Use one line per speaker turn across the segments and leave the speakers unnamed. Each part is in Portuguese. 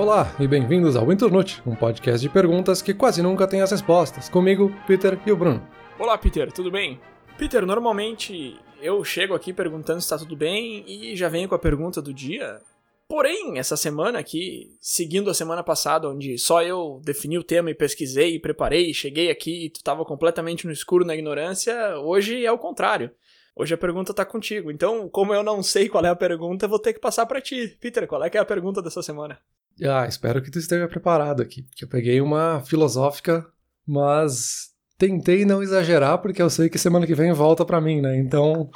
Olá e bem-vindos ao Internute, um podcast de perguntas que quase nunca tem as respostas. Comigo, Peter e o Bruno.
Olá, Peter, tudo bem? Peter, normalmente eu chego aqui perguntando se está tudo bem e já venho com a pergunta do dia. Porém, essa semana aqui, seguindo a semana passada, onde só eu defini o tema e pesquisei, preparei, cheguei aqui e tu estava completamente no escuro na ignorância, hoje é o contrário. Hoje a pergunta tá contigo. Então, como eu não sei qual é a pergunta, vou ter que passar para ti. Peter, qual é que é a pergunta dessa semana?
Ah, espero que tu esteja preparado aqui, porque eu peguei uma filosófica, mas tentei não exagerar, porque eu sei que semana que vem volta para mim, né? Então,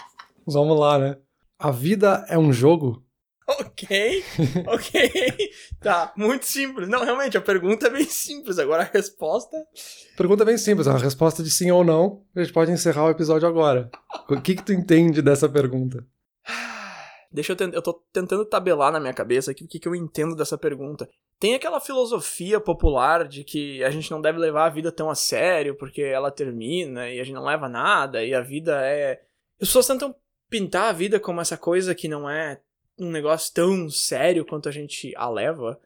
vamos lá, né? A vida é um jogo?
Ok, ok. tá, muito simples. Não, realmente, a pergunta é bem simples. Agora a resposta.
Pergunta é bem simples, a resposta de sim ou não. A gente pode encerrar o episódio agora. O que, que tu entende dessa pergunta?
Deixa eu, eu tô tentando tabelar na minha cabeça aqui o que, que eu entendo dessa pergunta. Tem aquela filosofia popular de que a gente não deve levar a vida tão a sério porque ela termina e a gente não leva nada e a vida é. As pessoas tentam pintar a vida como essa coisa que não é um negócio tão sério quanto a gente a leva.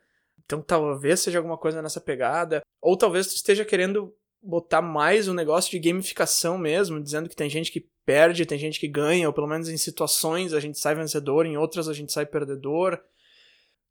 Então talvez seja alguma coisa nessa pegada. Ou talvez tu esteja querendo botar mais um negócio de gamificação mesmo, dizendo que tem gente que perde, tem gente que ganha, ou pelo menos em situações a gente sai vencedor, em outras a gente sai perdedor.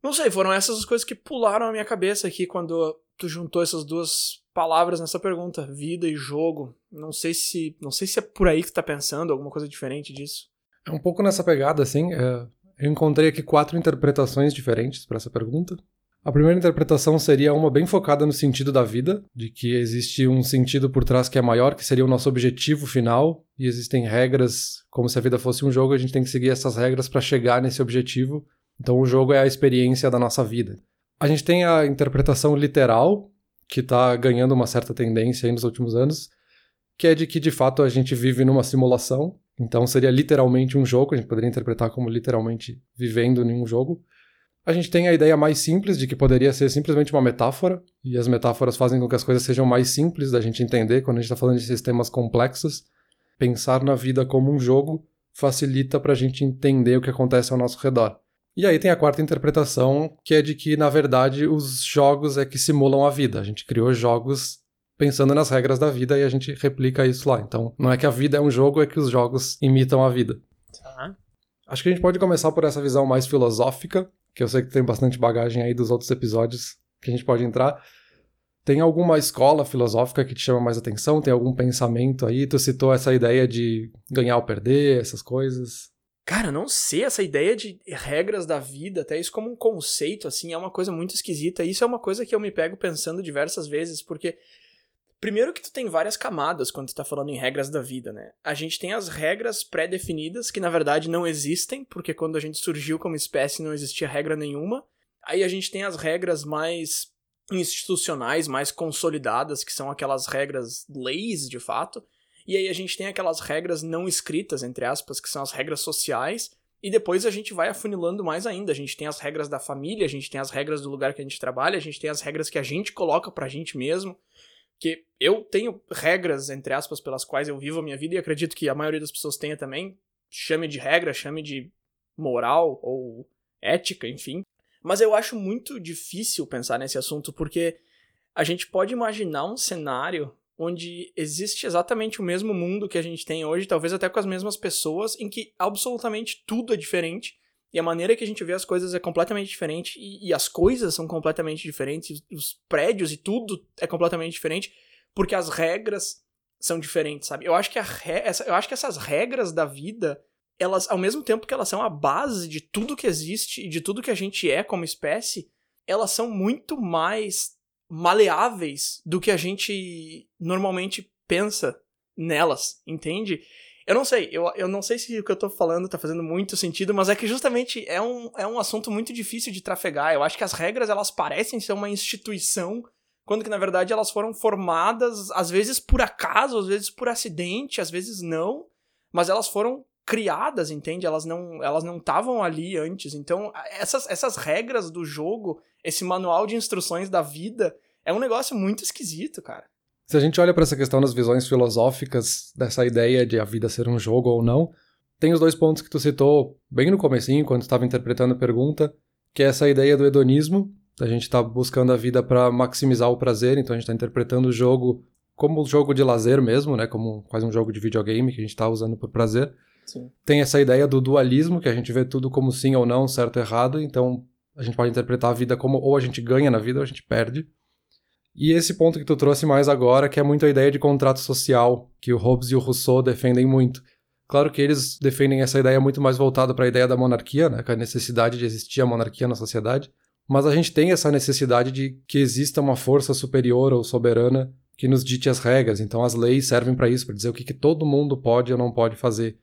Não sei, foram essas as coisas que pularam na minha cabeça aqui quando tu juntou essas duas palavras nessa pergunta, vida e jogo. Não sei se, não sei se é por aí que tu tá pensando, alguma coisa diferente disso.
É um pouco nessa pegada, assim. É... Eu encontrei aqui quatro interpretações diferentes para essa pergunta. A primeira interpretação seria uma bem focada no sentido da vida, de que existe um sentido por trás que é maior, que seria o nosso objetivo final, e existem regras, como se a vida fosse um jogo, a gente tem que seguir essas regras para chegar nesse objetivo. Então o jogo é a experiência da nossa vida. A gente tem a interpretação literal, que está ganhando uma certa tendência nos últimos anos, que é de que de fato a gente vive numa simulação. Então seria literalmente um jogo, a gente poderia interpretar como literalmente vivendo em um jogo. A gente tem a ideia mais simples de que poderia ser simplesmente uma metáfora, e as metáforas fazem com que as coisas sejam mais simples da gente entender quando a gente está falando de sistemas complexos. Pensar na vida como um jogo facilita para a gente entender o que acontece ao nosso redor. E aí tem a quarta interpretação, que é de que, na verdade, os jogos é que simulam a vida. A gente criou jogos pensando nas regras da vida e a gente replica isso lá. Então, não é que a vida é um jogo, é que os jogos imitam a vida. Tá. Acho que a gente pode começar por essa visão mais filosófica, que eu sei que tem bastante bagagem aí dos outros episódios que a gente pode entrar. Tem alguma escola filosófica que te chama mais atenção? Tem algum pensamento aí? Tu citou essa ideia de ganhar ou perder, essas coisas.
Cara, não sei, essa ideia de regras da vida, até isso como um conceito, assim, é uma coisa muito esquisita. Isso é uma coisa que eu me pego pensando diversas vezes, porque Primeiro que tu tem várias camadas quando tu tá falando em regras da vida, né? A gente tem as regras pré-definidas, que na verdade não existem, porque quando a gente surgiu como espécie não existia regra nenhuma. Aí a gente tem as regras mais institucionais, mais consolidadas, que são aquelas regras leis, de fato. E aí a gente tem aquelas regras não escritas, entre aspas, que são as regras sociais. E depois a gente vai afunilando mais ainda. A gente tem as regras da família, a gente tem as regras do lugar que a gente trabalha, a gente tem as regras que a gente coloca pra gente mesmo que eu tenho regras, entre aspas, pelas quais eu vivo a minha vida e acredito que a maioria das pessoas tenha também. Chame de regra, chame de moral ou ética, enfim. Mas eu acho muito difícil pensar nesse assunto porque a gente pode imaginar um cenário onde existe exatamente o mesmo mundo que a gente tem hoje, talvez até com as mesmas pessoas, em que absolutamente tudo é diferente e a maneira que a gente vê as coisas é completamente diferente, e, e as coisas são completamente diferentes, os prédios e tudo é completamente diferente, porque as regras são diferentes, sabe? Eu acho que, re... Eu acho que essas regras da vida, elas, ao mesmo tempo que elas são a base de tudo que existe e de tudo que a gente é como espécie, elas são muito mais maleáveis do que a gente normalmente pensa nelas, entende? Eu não sei, eu, eu não sei se o que eu tô falando tá fazendo muito sentido, mas é que justamente é um, é um assunto muito difícil de trafegar. Eu acho que as regras, elas parecem ser uma instituição, quando que na verdade elas foram formadas, às vezes por acaso, às vezes por acidente, às vezes não, mas elas foram criadas, entende? Elas não elas não estavam ali antes. Então, essas, essas regras do jogo, esse manual de instruções da vida, é um negócio muito esquisito, cara.
Se a gente olha para essa questão das visões filosóficas dessa ideia de a vida ser um jogo ou não, tem os dois pontos que tu citou bem no comecinho, quando estava interpretando a pergunta, que é essa ideia do hedonismo, A gente está buscando a vida para maximizar o prazer, então a gente está interpretando o jogo como um jogo de lazer mesmo, né? Como quase um jogo de videogame que a gente está usando por prazer.
Sim.
Tem essa ideia do dualismo, que a gente vê tudo como sim ou não, certo ou errado, então a gente pode interpretar a vida como ou a gente ganha na vida ou a gente perde. E esse ponto que tu trouxe mais agora, que é muito a ideia de contrato social, que o Hobbes e o Rousseau defendem muito. Claro que eles defendem essa ideia muito mais voltada para a ideia da monarquia, né, com a necessidade de existir a monarquia na sociedade, mas a gente tem essa necessidade de que exista uma força superior ou soberana que nos dite as regras. Então as leis servem para isso, para dizer o que, que todo mundo pode ou não pode fazer.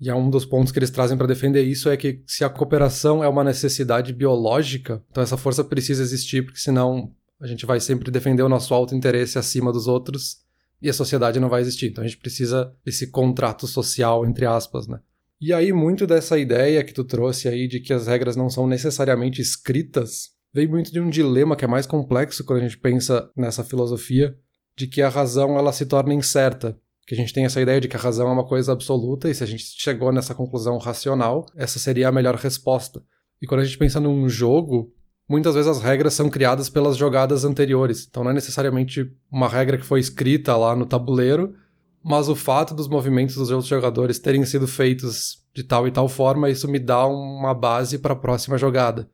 E é um dos pontos que eles trazem para defender isso é que se a cooperação é uma necessidade biológica, então essa força precisa existir, porque senão a gente vai sempre defender o nosso alto interesse acima dos outros e a sociedade não vai existir. Então a gente precisa desse contrato social, entre aspas, né? E aí, muito dessa ideia que tu trouxe aí de que as regras não são necessariamente escritas, vem muito de um dilema que é mais complexo quando a gente pensa nessa filosofia, de que a razão ela se torna incerta. Que a gente tem essa ideia de que a razão é uma coisa absoluta e se a gente chegou nessa conclusão racional, essa seria a melhor resposta. E quando a gente pensa num jogo, muitas vezes as regras são criadas pelas jogadas anteriores. Então não é necessariamente uma regra que foi escrita lá no tabuleiro, mas o fato dos movimentos dos outros jogadores terem sido feitos de tal e tal forma, isso me dá uma base para a próxima jogada.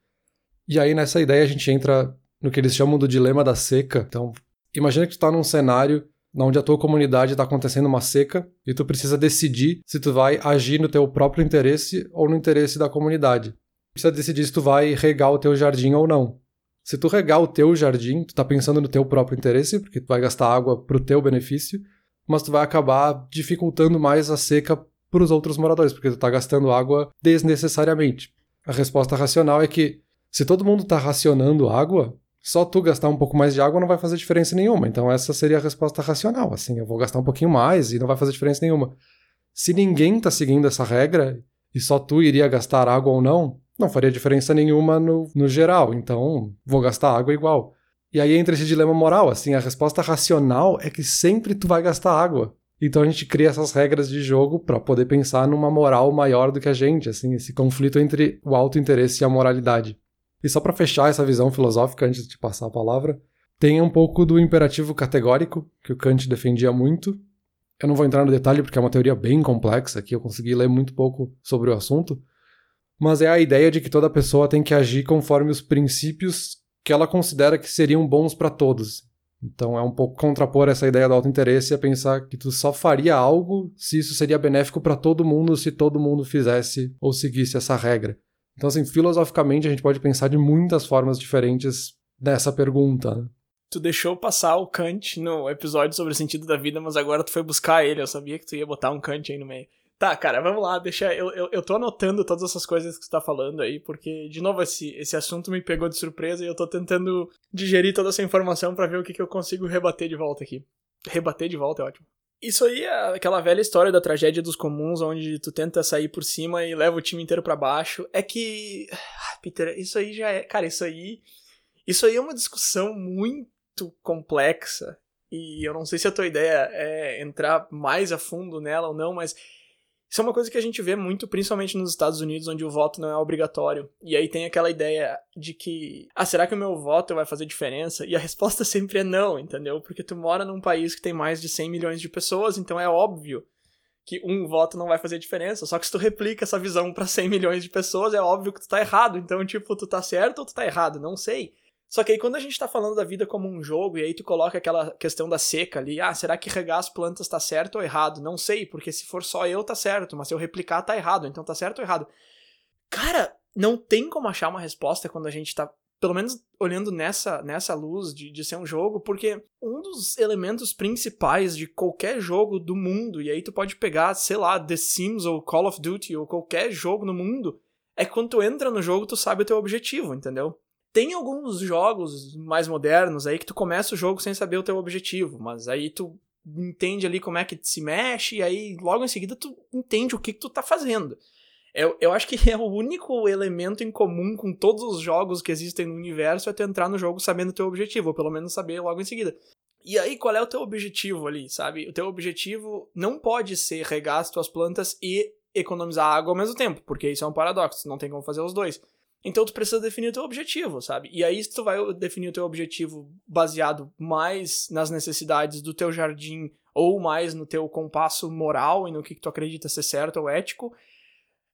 E aí nessa ideia a gente entra no que eles chamam do dilema da seca. Então, imagina que tu está num cenário onde a tua comunidade está acontecendo uma seca e tu precisa decidir se tu vai agir no teu próprio interesse ou no interesse da comunidade precisa decidir se tu vai regar o teu jardim ou não. Se tu regar o teu jardim, tu tá pensando no teu próprio interesse, porque tu vai gastar água pro teu benefício, mas tu vai acabar dificultando mais a seca para os outros moradores, porque tu tá gastando água desnecessariamente. A resposta racional é que se todo mundo tá racionando água, só tu gastar um pouco mais de água não vai fazer diferença nenhuma. Então essa seria a resposta racional, assim, eu vou gastar um pouquinho mais e não vai fazer diferença nenhuma. Se ninguém tá seguindo essa regra e só tu iria gastar água ou não, não faria diferença nenhuma no, no geral, então vou gastar água igual. E aí entra esse dilema moral, assim, a resposta racional é que sempre tu vai gastar água. Então a gente cria essas regras de jogo para poder pensar numa moral maior do que a gente, assim, esse conflito entre o alto interesse e a moralidade. E só para fechar essa visão filosófica antes de passar a palavra, tem um pouco do imperativo categórico que o Kant defendia muito. Eu não vou entrar no detalhe porque é uma teoria bem complexa, que eu consegui ler muito pouco sobre o assunto, mas é a ideia de que toda pessoa tem que agir conforme os princípios que ela considera que seriam bons para todos. Então é um pouco contrapor essa ideia do auto-interesse a pensar que tu só faria algo se isso seria benéfico para todo mundo se todo mundo fizesse ou seguisse essa regra. Então, assim, filosoficamente a gente pode pensar de muitas formas diferentes nessa pergunta. Né?
Tu deixou passar o Kant no episódio sobre o sentido da vida, mas agora tu foi buscar ele. Eu sabia que tu ia botar um Kant aí no meio. Tá, cara, vamos lá, deixa. Eu, eu, eu tô anotando todas essas coisas que você tá falando aí, porque, de novo, esse, esse assunto me pegou de surpresa e eu tô tentando digerir toda essa informação para ver o que, que eu consigo rebater de volta aqui. Rebater de volta é ótimo. Isso aí é aquela velha história da tragédia dos comuns, onde tu tenta sair por cima e leva o time inteiro para baixo. É que. Ah, Peter, isso aí já é. Cara, isso aí. Isso aí é uma discussão muito complexa. E eu não sei se a tua ideia é entrar mais a fundo nela ou não, mas isso é uma coisa que a gente vê muito, principalmente nos Estados Unidos, onde o voto não é obrigatório. E aí tem aquela ideia de que, ah, será que o meu voto vai fazer diferença? E a resposta sempre é não, entendeu? Porque tu mora num país que tem mais de 100 milhões de pessoas, então é óbvio que um voto não vai fazer diferença. Só que se tu replica essa visão para 100 milhões de pessoas, é óbvio que tu tá errado. Então, tipo, tu tá certo ou tu tá errado? Não sei. Só que aí quando a gente tá falando da vida como um jogo, e aí tu coloca aquela questão da seca ali, ah, será que regar as plantas tá certo ou errado? Não sei, porque se for só eu tá certo, mas se eu replicar tá errado, então tá certo ou errado? Cara, não tem como achar uma resposta quando a gente tá, pelo menos olhando nessa, nessa luz de, de ser um jogo, porque um dos elementos principais de qualquer jogo do mundo, e aí tu pode pegar, sei lá, The Sims ou Call of Duty ou qualquer jogo no mundo, é quando tu entra no jogo tu sabe o teu objetivo, entendeu? Tem alguns jogos mais modernos aí que tu começa o jogo sem saber o teu objetivo, mas aí tu entende ali como é que se mexe, e aí logo em seguida tu entende o que, que tu tá fazendo. Eu, eu acho que é o único elemento em comum com todos os jogos que existem no universo é tu entrar no jogo sabendo o teu objetivo, ou pelo menos saber logo em seguida. E aí, qual é o teu objetivo ali, sabe? O teu objetivo não pode ser regar as tuas plantas e economizar água ao mesmo tempo, porque isso é um paradoxo, não tem como fazer os dois. Então tu precisa definir o teu objetivo, sabe? E aí tu vai definir o teu objetivo baseado mais nas necessidades do teu jardim ou mais no teu compasso moral e no que tu acredita ser certo ou ético.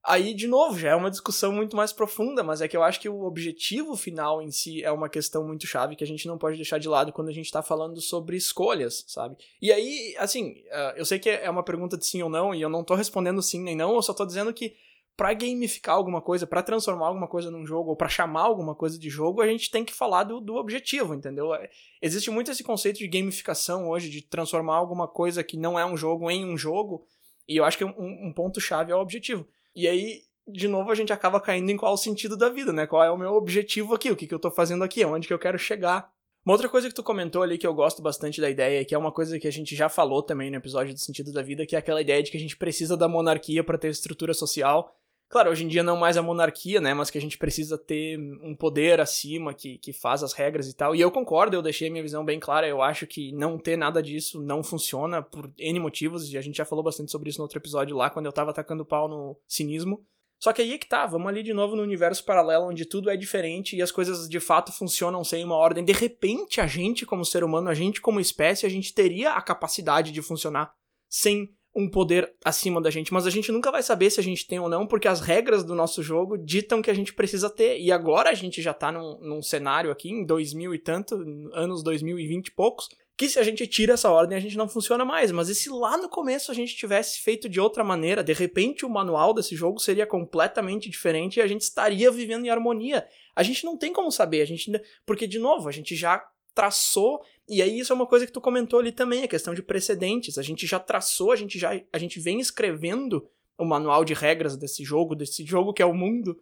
Aí, de novo, já é uma discussão muito mais profunda, mas é que eu acho que o objetivo final em si é uma questão muito chave que a gente não pode deixar de lado quando a gente tá falando sobre escolhas, sabe? E aí, assim, ah, eu sei que é uma pergunta de sim ou não, e eu não tô respondendo sim nem não, eu só tô dizendo que para gamificar alguma coisa, para transformar alguma coisa num jogo, ou para chamar alguma coisa de jogo, a gente tem que falar do, do objetivo, entendeu? É, existe muito esse conceito de gamificação hoje, de transformar alguma coisa que não é um jogo em um jogo, e eu acho que um, um ponto-chave é o objetivo. E aí, de novo, a gente acaba caindo em qual o sentido da vida, né? Qual é o meu objetivo aqui, o que, que eu tô fazendo aqui, onde que eu quero chegar. Uma outra coisa que tu comentou ali que eu gosto bastante da ideia, que é uma coisa que a gente já falou também no episódio do sentido da vida, que é aquela ideia de que a gente precisa da monarquia para ter estrutura social Claro, hoje em dia não mais a monarquia, né? Mas que a gente precisa ter um poder acima que, que faz as regras e tal. E eu concordo, eu deixei a minha visão bem clara. Eu acho que não ter nada disso não funciona por N motivos. E a gente já falou bastante sobre isso no outro episódio lá, quando eu tava atacando pau no cinismo. Só que aí é que tá, vamos ali de novo no universo paralelo onde tudo é diferente e as coisas de fato funcionam sem uma ordem. De repente, a gente, como ser humano, a gente, como espécie, a gente teria a capacidade de funcionar sem um poder acima da gente, mas a gente nunca vai saber se a gente tem ou não, porque as regras do nosso jogo ditam que a gente precisa ter. E agora a gente já tá num, num cenário aqui, em 2000 e tanto, anos 2020 e poucos, que se a gente tira essa ordem a gente não funciona mais. Mas e se lá no começo a gente tivesse feito de outra maneira, de repente o manual desse jogo seria completamente diferente e a gente estaria vivendo em harmonia. A gente não tem como saber, a gente porque de novo, a gente já traçou, e aí isso é uma coisa que tu comentou ali também, a questão de precedentes. A gente já traçou, a gente já a gente vem escrevendo o manual de regras desse jogo, desse jogo que é o mundo.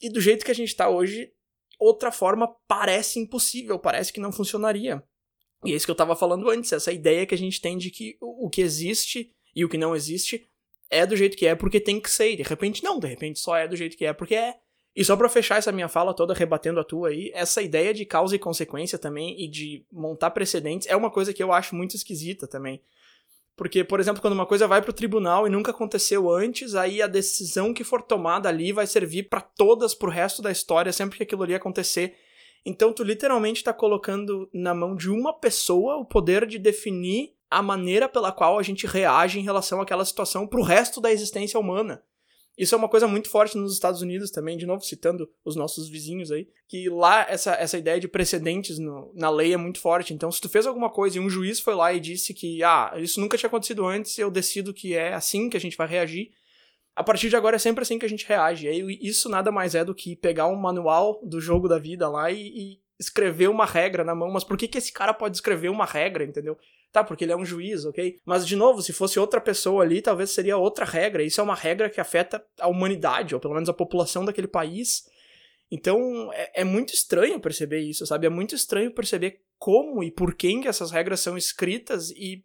E do jeito que a gente tá hoje, outra forma parece impossível, parece que não funcionaria. E é isso que eu tava falando antes, essa ideia que a gente tem de que o que existe e o que não existe é do jeito que é porque tem que ser. De repente não, de repente só é do jeito que é porque é. E só para fechar essa minha fala toda, rebatendo a tua aí, essa ideia de causa e consequência também e de montar precedentes é uma coisa que eu acho muito esquisita também. Porque, por exemplo, quando uma coisa vai pro tribunal e nunca aconteceu antes, aí a decisão que for tomada ali vai servir para todas pro resto da história sempre que aquilo ali acontecer. Então tu literalmente tá colocando na mão de uma pessoa o poder de definir a maneira pela qual a gente reage em relação àquela situação pro resto da existência humana. Isso é uma coisa muito forte nos Estados Unidos também, de novo citando os nossos vizinhos aí, que lá essa, essa ideia de precedentes no, na lei é muito forte. Então, se tu fez alguma coisa e um juiz foi lá e disse que, ah, isso nunca tinha acontecido antes, eu decido que é assim que a gente vai reagir, a partir de agora é sempre assim que a gente reage. E isso nada mais é do que pegar um manual do jogo da vida lá e, e escrever uma regra na mão. Mas por que, que esse cara pode escrever uma regra, entendeu? Tá, porque ele é um juiz, ok? Mas, de novo, se fosse outra pessoa ali, talvez seria outra regra. Isso é uma regra que afeta a humanidade, ou pelo menos a população daquele país. Então, é, é muito estranho perceber isso, sabe? É muito estranho perceber como e por quem que essas regras são escritas e,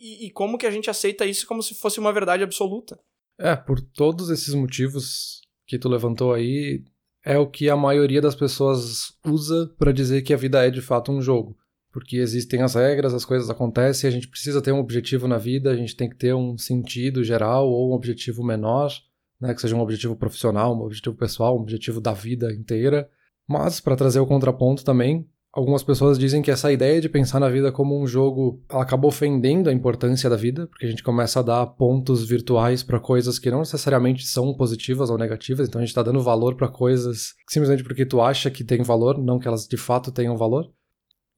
e, e como que a gente aceita isso como se fosse uma verdade absoluta.
É, por todos esses motivos que tu levantou aí, é o que a maioria das pessoas usa para dizer que a vida é de fato um jogo porque existem as regras, as coisas acontecem, a gente precisa ter um objetivo na vida, a gente tem que ter um sentido geral ou um objetivo menor, né, que seja um objetivo profissional, um objetivo pessoal, um objetivo da vida inteira. Mas, para trazer o contraponto também, algumas pessoas dizem que essa ideia de pensar na vida como um jogo ela acaba ofendendo a importância da vida, porque a gente começa a dar pontos virtuais para coisas que não necessariamente são positivas ou negativas, então a gente está dando valor para coisas simplesmente porque tu acha que tem valor, não que elas de fato tenham valor.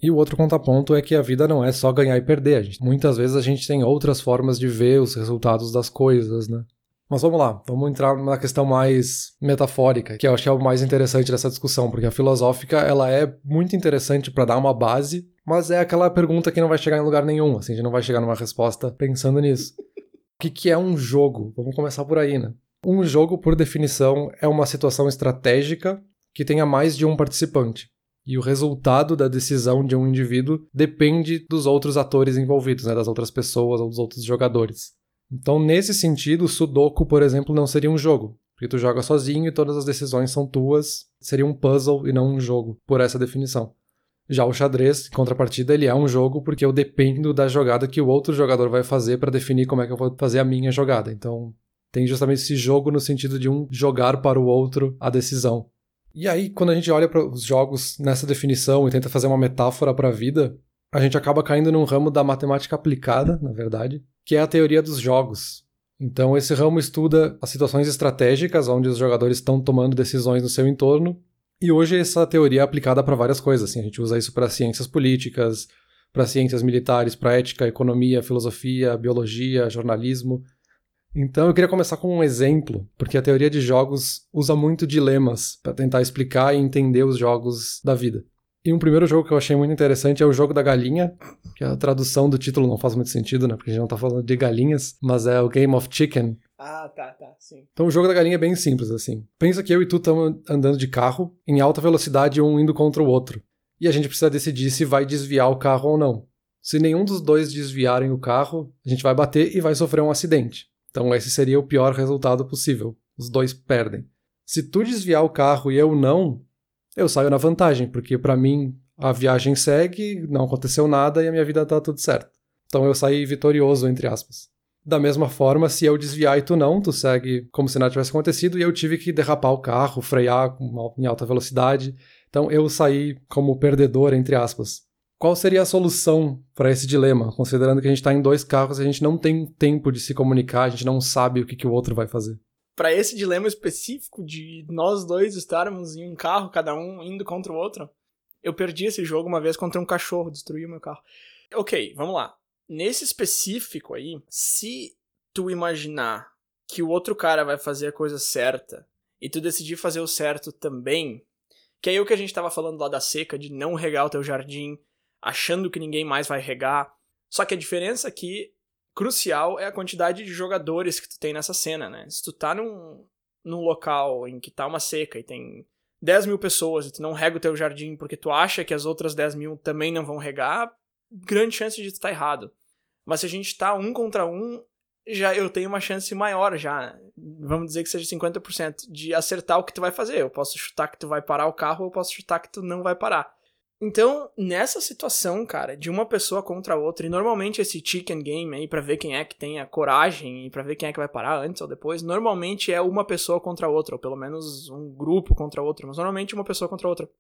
E o outro contraponto é que a vida não é só ganhar e perder. Gente, muitas vezes a gente tem outras formas de ver os resultados das coisas, né? Mas vamos lá, vamos entrar numa questão mais metafórica, que eu acho que é o mais interessante dessa discussão, porque a filosófica ela é muito interessante para dar uma base, mas é aquela pergunta que não vai chegar em lugar nenhum, assim, a gente não vai chegar numa resposta pensando nisso. O que, que é um jogo? Vamos começar por aí, né? Um jogo, por definição, é uma situação estratégica que tenha mais de um participante. E o resultado da decisão de um indivíduo depende dos outros atores envolvidos, né, das outras pessoas ou dos outros jogadores. Então, nesse sentido, o Sudoku, por exemplo, não seria um jogo, porque tu joga sozinho e todas as decisões são tuas, seria um puzzle e não um jogo, por essa definição. Já o xadrez, em contrapartida, ele é um jogo porque eu dependo da jogada que o outro jogador vai fazer para definir como é que eu vou fazer a minha jogada. Então, tem justamente esse jogo no sentido de um jogar para o outro a decisão. E aí, quando a gente olha para os jogos nessa definição e tenta fazer uma metáfora para a vida, a gente acaba caindo num ramo da matemática aplicada, na verdade, que é a teoria dos jogos. Então, esse ramo estuda as situações estratégicas onde os jogadores estão tomando decisões no seu entorno. E hoje essa teoria é aplicada para várias coisas. Assim, a gente usa isso para ciências políticas, para ciências militares, para ética, economia, filosofia, biologia, jornalismo. Então eu queria começar com um exemplo, porque a teoria de jogos usa muito dilemas para tentar explicar e entender os jogos da vida. E um primeiro jogo que eu achei muito interessante é o jogo da galinha, que a tradução do título não faz muito sentido, né? Porque a gente não tá falando de galinhas, mas é o Game of Chicken.
Ah, tá, tá, sim.
Então o jogo da galinha é bem simples, assim. Pensa que eu e tu estamos andando de carro, em alta velocidade, um indo contra o outro. E a gente precisa decidir se vai desviar o carro ou não. Se nenhum dos dois desviarem o carro, a gente vai bater e vai sofrer um acidente. Então esse seria o pior resultado possível. Os dois perdem. Se tu desviar o carro e eu não, eu saio na vantagem, porque para mim a viagem segue, não aconteceu nada e a minha vida tá tudo certo. Então eu saí vitorioso, entre aspas. Da mesma forma, se eu desviar e tu não, tu segue como se nada tivesse acontecido e eu tive que derrapar o carro, frear em alta velocidade. Então eu saí como perdedor, entre aspas. Qual seria a solução para esse dilema, considerando que a gente está em dois carros e a gente não tem tempo de se comunicar, a gente não sabe o que, que o outro vai fazer?
Para esse dilema específico de nós dois estarmos em um carro, cada um indo contra o outro, eu perdi esse jogo uma vez contra um cachorro, destruiu meu carro. Ok, vamos lá. Nesse específico aí, se tu imaginar que o outro cara vai fazer a coisa certa e tu decidir fazer o certo também, que é o que a gente tava falando lá da seca, de não regar o teu jardim, achando que ninguém mais vai regar. Só que a diferença aqui, crucial, é a quantidade de jogadores que tu tem nessa cena, né? Se tu tá num, num local em que tá uma seca e tem 10 mil pessoas e tu não rega o teu jardim porque tu acha que as outras 10 mil também não vão regar, grande chance de tu estar tá errado. Mas se a gente tá um contra um, já eu tenho uma chance maior já, vamos dizer que seja 50%, de acertar o que tu vai fazer. Eu posso chutar que tu vai parar o carro eu posso chutar que tu não vai parar. Então, nessa situação, cara, de uma pessoa contra a outra, e normalmente esse chicken game aí, pra ver quem é que tem a coragem e pra ver quem é que vai parar antes ou depois, normalmente é uma pessoa contra a outra, ou pelo menos um grupo contra a outra, mas normalmente uma pessoa contra a outra.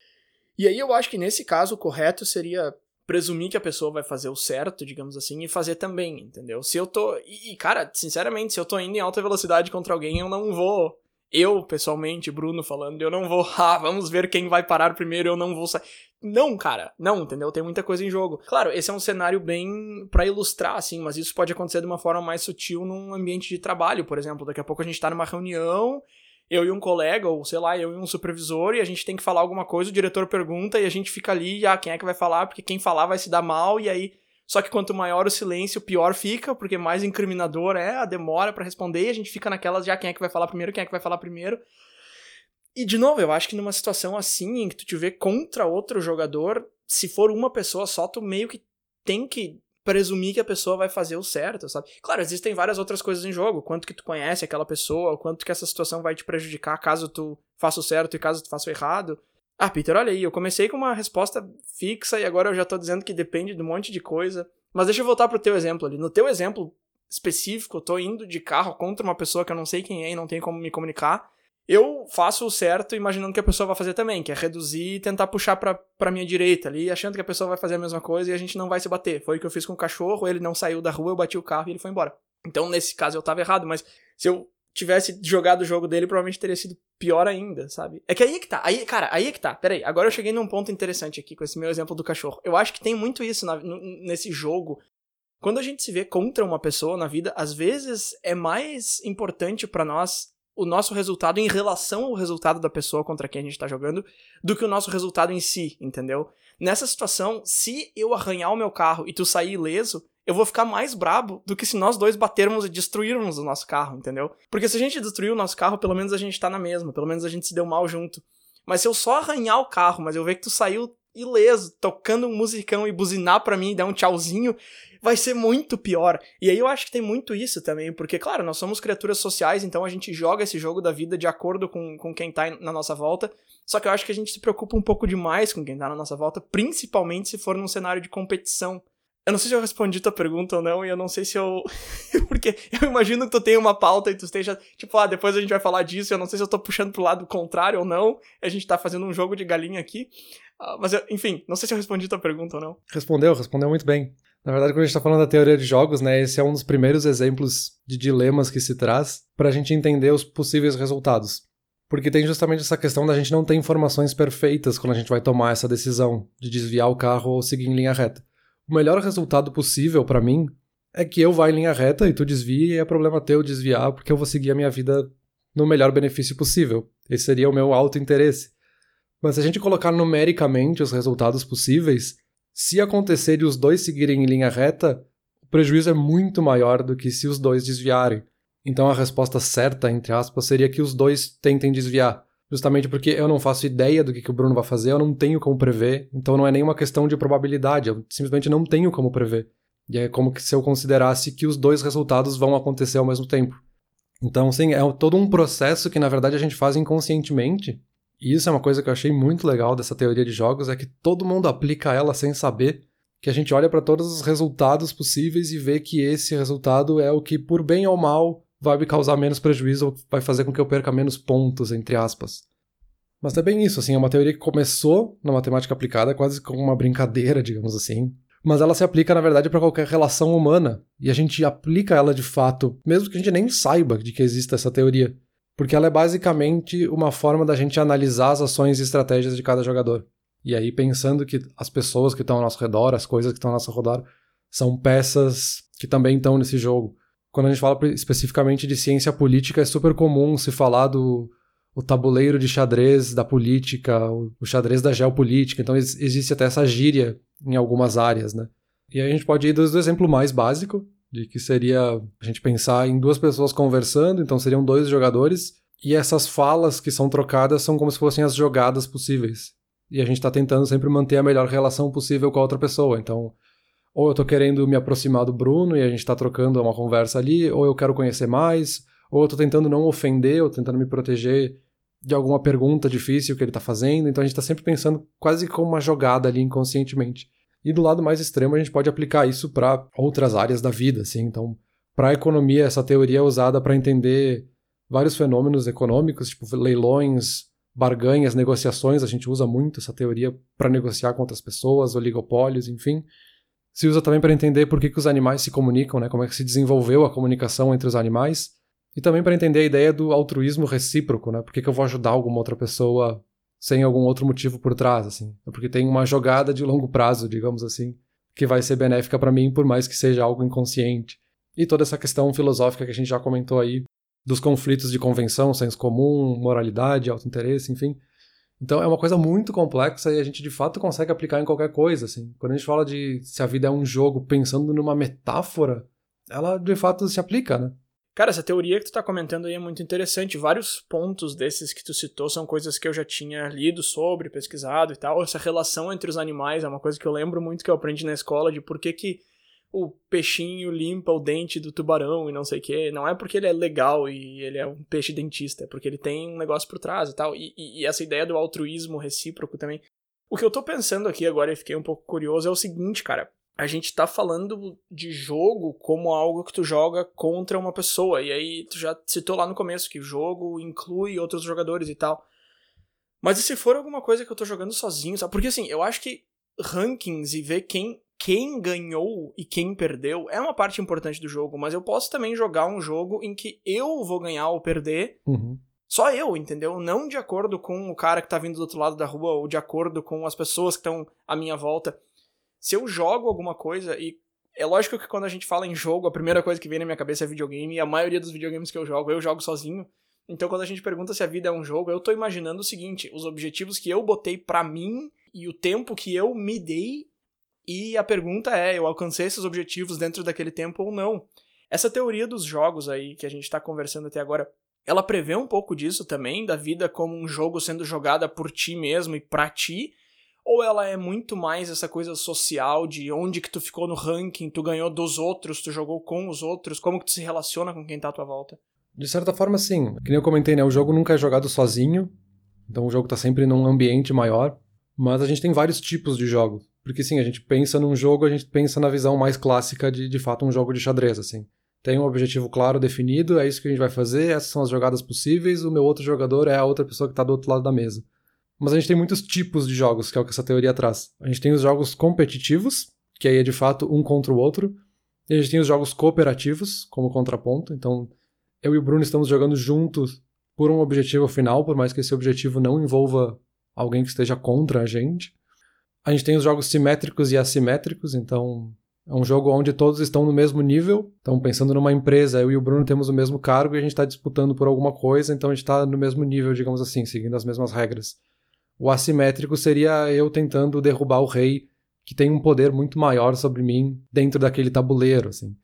E aí eu acho que nesse caso o correto seria presumir que a pessoa vai fazer o certo, digamos assim, e fazer também, entendeu? Se eu tô. E, cara, sinceramente, se eu tô indo em alta velocidade contra alguém, eu não vou eu, pessoalmente, Bruno falando, eu não vou, ah, vamos ver quem vai parar primeiro, eu não vou sair. Não, cara, não, entendeu? Tem muita coisa em jogo. Claro, esse é um cenário bem para ilustrar, assim, mas isso pode acontecer de uma forma mais sutil num ambiente de trabalho, por exemplo. Daqui a pouco a gente tá numa reunião, eu e um colega, ou sei lá, eu e um supervisor, e a gente tem que falar alguma coisa, o diretor pergunta, e a gente fica ali, ah, quem é que vai falar? Porque quem falar vai se dar mal, e aí só que quanto maior o silêncio, pior fica, porque mais incriminador é a demora para responder e a gente fica naquelas já quem é que vai falar primeiro, quem é que vai falar primeiro. E de novo, eu acho que numa situação assim, em que tu te vê contra outro jogador, se for uma pessoa só, tu meio que tem que presumir que a pessoa vai fazer o certo, sabe? Claro, existem várias outras coisas em jogo, quanto que tu conhece aquela pessoa, quanto que essa situação vai te prejudicar caso tu faça o certo e caso tu faça o errado. Ah, Peter, olha aí, eu comecei com uma resposta fixa e agora eu já tô dizendo que depende de um monte de coisa. Mas deixa eu voltar pro teu exemplo ali. No teu exemplo específico, eu tô indo de carro contra uma pessoa que eu não sei quem é e não tem como me comunicar. Eu faço o certo imaginando que a pessoa vai fazer também, que é reduzir e tentar puxar pra, pra minha direita ali, achando que a pessoa vai fazer a mesma coisa e a gente não vai se bater. Foi o que eu fiz com o cachorro, ele não saiu da rua, eu bati o carro e ele foi embora. Então, nesse caso, eu tava errado, mas se eu tivesse jogado o jogo dele, provavelmente teria sido pior ainda, sabe? É que aí é que tá. Aí, cara, aí é que tá. Peraí, agora eu cheguei num ponto interessante aqui com esse meu exemplo do cachorro. Eu acho que tem muito isso na, nesse jogo. Quando a gente se vê contra uma pessoa na vida, às vezes é mais importante para nós o nosso resultado em relação ao resultado da pessoa contra quem a gente tá jogando do que o nosso resultado em si, entendeu? Nessa situação, se eu arranhar o meu carro e tu sair ileso, eu vou ficar mais brabo do que se nós dois batermos e destruirmos o nosso carro, entendeu? Porque se a gente destruir o nosso carro, pelo menos a gente tá na mesma, pelo menos a gente se deu mal junto. Mas se eu só arranhar o carro, mas eu ver que tu saiu ileso, tocando um musicão e buzinar para mim e dar um tchauzinho, vai ser muito pior. E aí eu acho que tem muito isso também, porque, claro, nós somos criaturas sociais, então a gente joga esse jogo da vida de acordo com, com quem tá na nossa volta. Só que eu acho que a gente se preocupa um pouco demais com quem tá na nossa volta, principalmente se for num cenário de competição Eu não sei se eu respondi tua pergunta ou não, e eu não sei se eu. Porque eu imagino que tu tenha uma pauta e tu esteja. Tipo, ah, depois a gente vai falar disso, eu não sei se eu tô puxando pro lado contrário ou não. A gente tá fazendo um jogo de galinha aqui. Uh, mas, eu, enfim, não sei se eu respondi tua pergunta ou não.
Respondeu, respondeu muito bem. Na verdade, quando a gente está falando da teoria de jogos, né, esse é um dos primeiros exemplos de dilemas que se traz para a gente entender os possíveis resultados. Porque tem justamente essa questão da gente não ter informações perfeitas quando a gente vai tomar essa decisão de desviar o carro ou seguir em linha reta. O melhor resultado possível para mim é que eu vá em linha reta e tu desvie e é problema teu desviar porque eu vou seguir a minha vida no melhor benefício possível. Esse seria o meu alto interesse. Mas se a gente colocar numericamente os resultados possíveis, se acontecer e os dois seguirem em linha reta, o prejuízo é muito maior do que se os dois desviarem. Então a resposta certa, entre aspas, seria que os dois tentem desviar. Justamente porque eu não faço ideia do que, que o Bruno vai fazer, eu não tenho como prever, então não é nenhuma questão de probabilidade, eu simplesmente não tenho como prever. E é como se eu considerasse que os dois resultados vão acontecer ao mesmo tempo. Então, sim, é todo um processo que na verdade a gente faz inconscientemente e isso é uma coisa que eu achei muito legal dessa teoria de jogos, é que todo mundo aplica ela sem saber, que a gente olha para todos os resultados possíveis e vê que esse resultado é o que, por bem ou mal, vai me causar menos prejuízo vai fazer com que eu perca menos pontos, entre aspas. Mas é bem isso, assim, é uma teoria que começou na matemática aplicada quase como uma brincadeira, digamos assim. Mas ela se aplica, na verdade, para qualquer relação humana. E a gente aplica ela de fato, mesmo que a gente nem saiba de que exista essa teoria porque ela é basicamente uma forma da gente analisar as ações e estratégias de cada jogador. E aí, pensando que as pessoas que estão ao nosso redor, as coisas que estão ao nosso redor, são peças que também estão nesse jogo. Quando a gente fala especificamente de ciência política, é super comum se falar do o tabuleiro de xadrez da política, o, xadrez da geopolítica. Então, existe até essa gíria em algumas áreas, né? E aí a gente pode ir do exemplo mais básico, de que seria a gente pensar em duas pessoas conversando, então seriam dois jogadores, e essas falas que são trocadas são como se fossem as jogadas possíveis. E a gente está tentando sempre manter a melhor relação possível com a outra pessoa. Então, ou eu estou querendo me aproximar do Bruno e a gente está trocando uma conversa ali, ou eu quero conhecer mais, ou eu estou tentando não ofender, ou tentando me proteger de alguma pergunta difícil que ele está fazendo. Então a gente está sempre pensando quase como uma jogada ali inconscientemente. E do lado mais extremo, a gente pode aplicar isso para outras áreas da vida, assim. Então, para a economia, essa teoria é usada para entender vários fenômenos econômicos, tipo leilões, barganhas, negociações. A gente usa muito essa teoria para negociar com outras pessoas, oligopólios, enfim. Se usa também para entender por que, que os animais se comunicam, né? como é que se desenvolveu a comunicação entre os animais. E também para entender a ideia do altruísmo recíproco, né? Por que, que eu vou ajudar alguma outra pessoa sem algum outro motivo por trás, assim. É porque tem uma jogada de longo prazo, digamos assim, que vai ser benéfica para mim, por mais que seja algo inconsciente. E toda essa questão filosófica que a gente já comentou aí, dos conflitos de convenção, senso comum, moralidade, auto-interesse, enfim. Então é uma coisa muito complexa e a gente de fato consegue aplicar em qualquer coisa, assim. Quando a gente fala de se a vida é um jogo pensando numa metáfora, ela de fato se aplica, né?
Cara, essa teoria que tu tá comentando aí é muito interessante. Vários pontos desses que tu citou são coisas que eu já tinha lido sobre, pesquisado e tal. Essa relação entre os animais é uma coisa que eu lembro muito que eu aprendi na escola, de por que que o peixinho limpa o dente do tubarão e não sei o que. Não é porque ele é legal e ele é um peixe dentista, é porque ele tem um negócio por trás e tal. E, e, e essa ideia do altruísmo recíproco também. O que eu tô pensando aqui agora e fiquei um pouco curioso é o seguinte, cara a gente tá falando de jogo como algo que tu joga contra uma pessoa. E aí tu já citou lá no começo que o jogo inclui outros jogadores e tal. Mas e se for alguma coisa que eu tô jogando sozinho, sabe? Porque assim, eu acho que rankings e ver quem quem ganhou e quem perdeu é uma parte importante do jogo, mas eu posso também jogar um jogo em que eu vou ganhar ou perder.
Uhum.
Só eu, entendeu? Não de acordo com o cara que tá vindo do outro lado da rua ou de acordo com as pessoas que estão à minha volta se eu jogo alguma coisa e é lógico que quando a gente fala em jogo, a primeira coisa que vem na minha cabeça é videogame, e a maioria dos videogames que eu jogo, eu jogo sozinho. Então quando a gente pergunta se a vida é um jogo, eu tô imaginando o seguinte, os objetivos que eu botei para mim e o tempo que eu me dei, e a pergunta é, eu alcancei esses objetivos dentro daquele tempo ou não? Essa teoria dos jogos aí que a gente tá conversando até agora, ela prevê um pouco disso também, da vida como um jogo sendo jogada por ti mesmo e pra ti, ou ela é muito mais essa coisa social de onde que tu ficou no ranking, tu ganhou dos outros, tu jogou com os outros, como que tu se relaciona com quem tá à tua volta?
De certa forma, sim. Que nem eu comentei, né? O jogo nunca é jogado sozinho, então o jogo tá sempre num ambiente maior, mas a gente tem vários tipos de jogos. Porque sim, a gente pensa num jogo, a gente pensa na visão mais clássica de, de fato, um jogo de xadrez, assim. Tem um objetivo claro, definido, é isso que a gente vai fazer, essas são as jogadas possíveis, o meu outro jogador é a outra pessoa que está do outro lado da mesa. Mas a gente tem muitos tipos de jogos, que é o que essa teoria traz. A gente tem os jogos competitivos, que aí é de fato um contra o outro. E a gente tem os jogos cooperativos, como contraponto. Então, eu e o Bruno estamos jogando juntos por um objetivo final, por mais que esse objetivo não envolva alguém que esteja contra a gente. A gente tem os jogos simétricos e assimétricos, então é um jogo onde todos estão no mesmo nível. Então, pensando numa empresa, eu e o Bruno temos o mesmo cargo e a gente está disputando por alguma coisa, então a gente está no mesmo nível, digamos assim, seguindo as mesmas regras. O assimétrico seria eu tentando derrubar o rei, que tem um poder muito maior sobre mim dentro daquele tabuleiro, assim.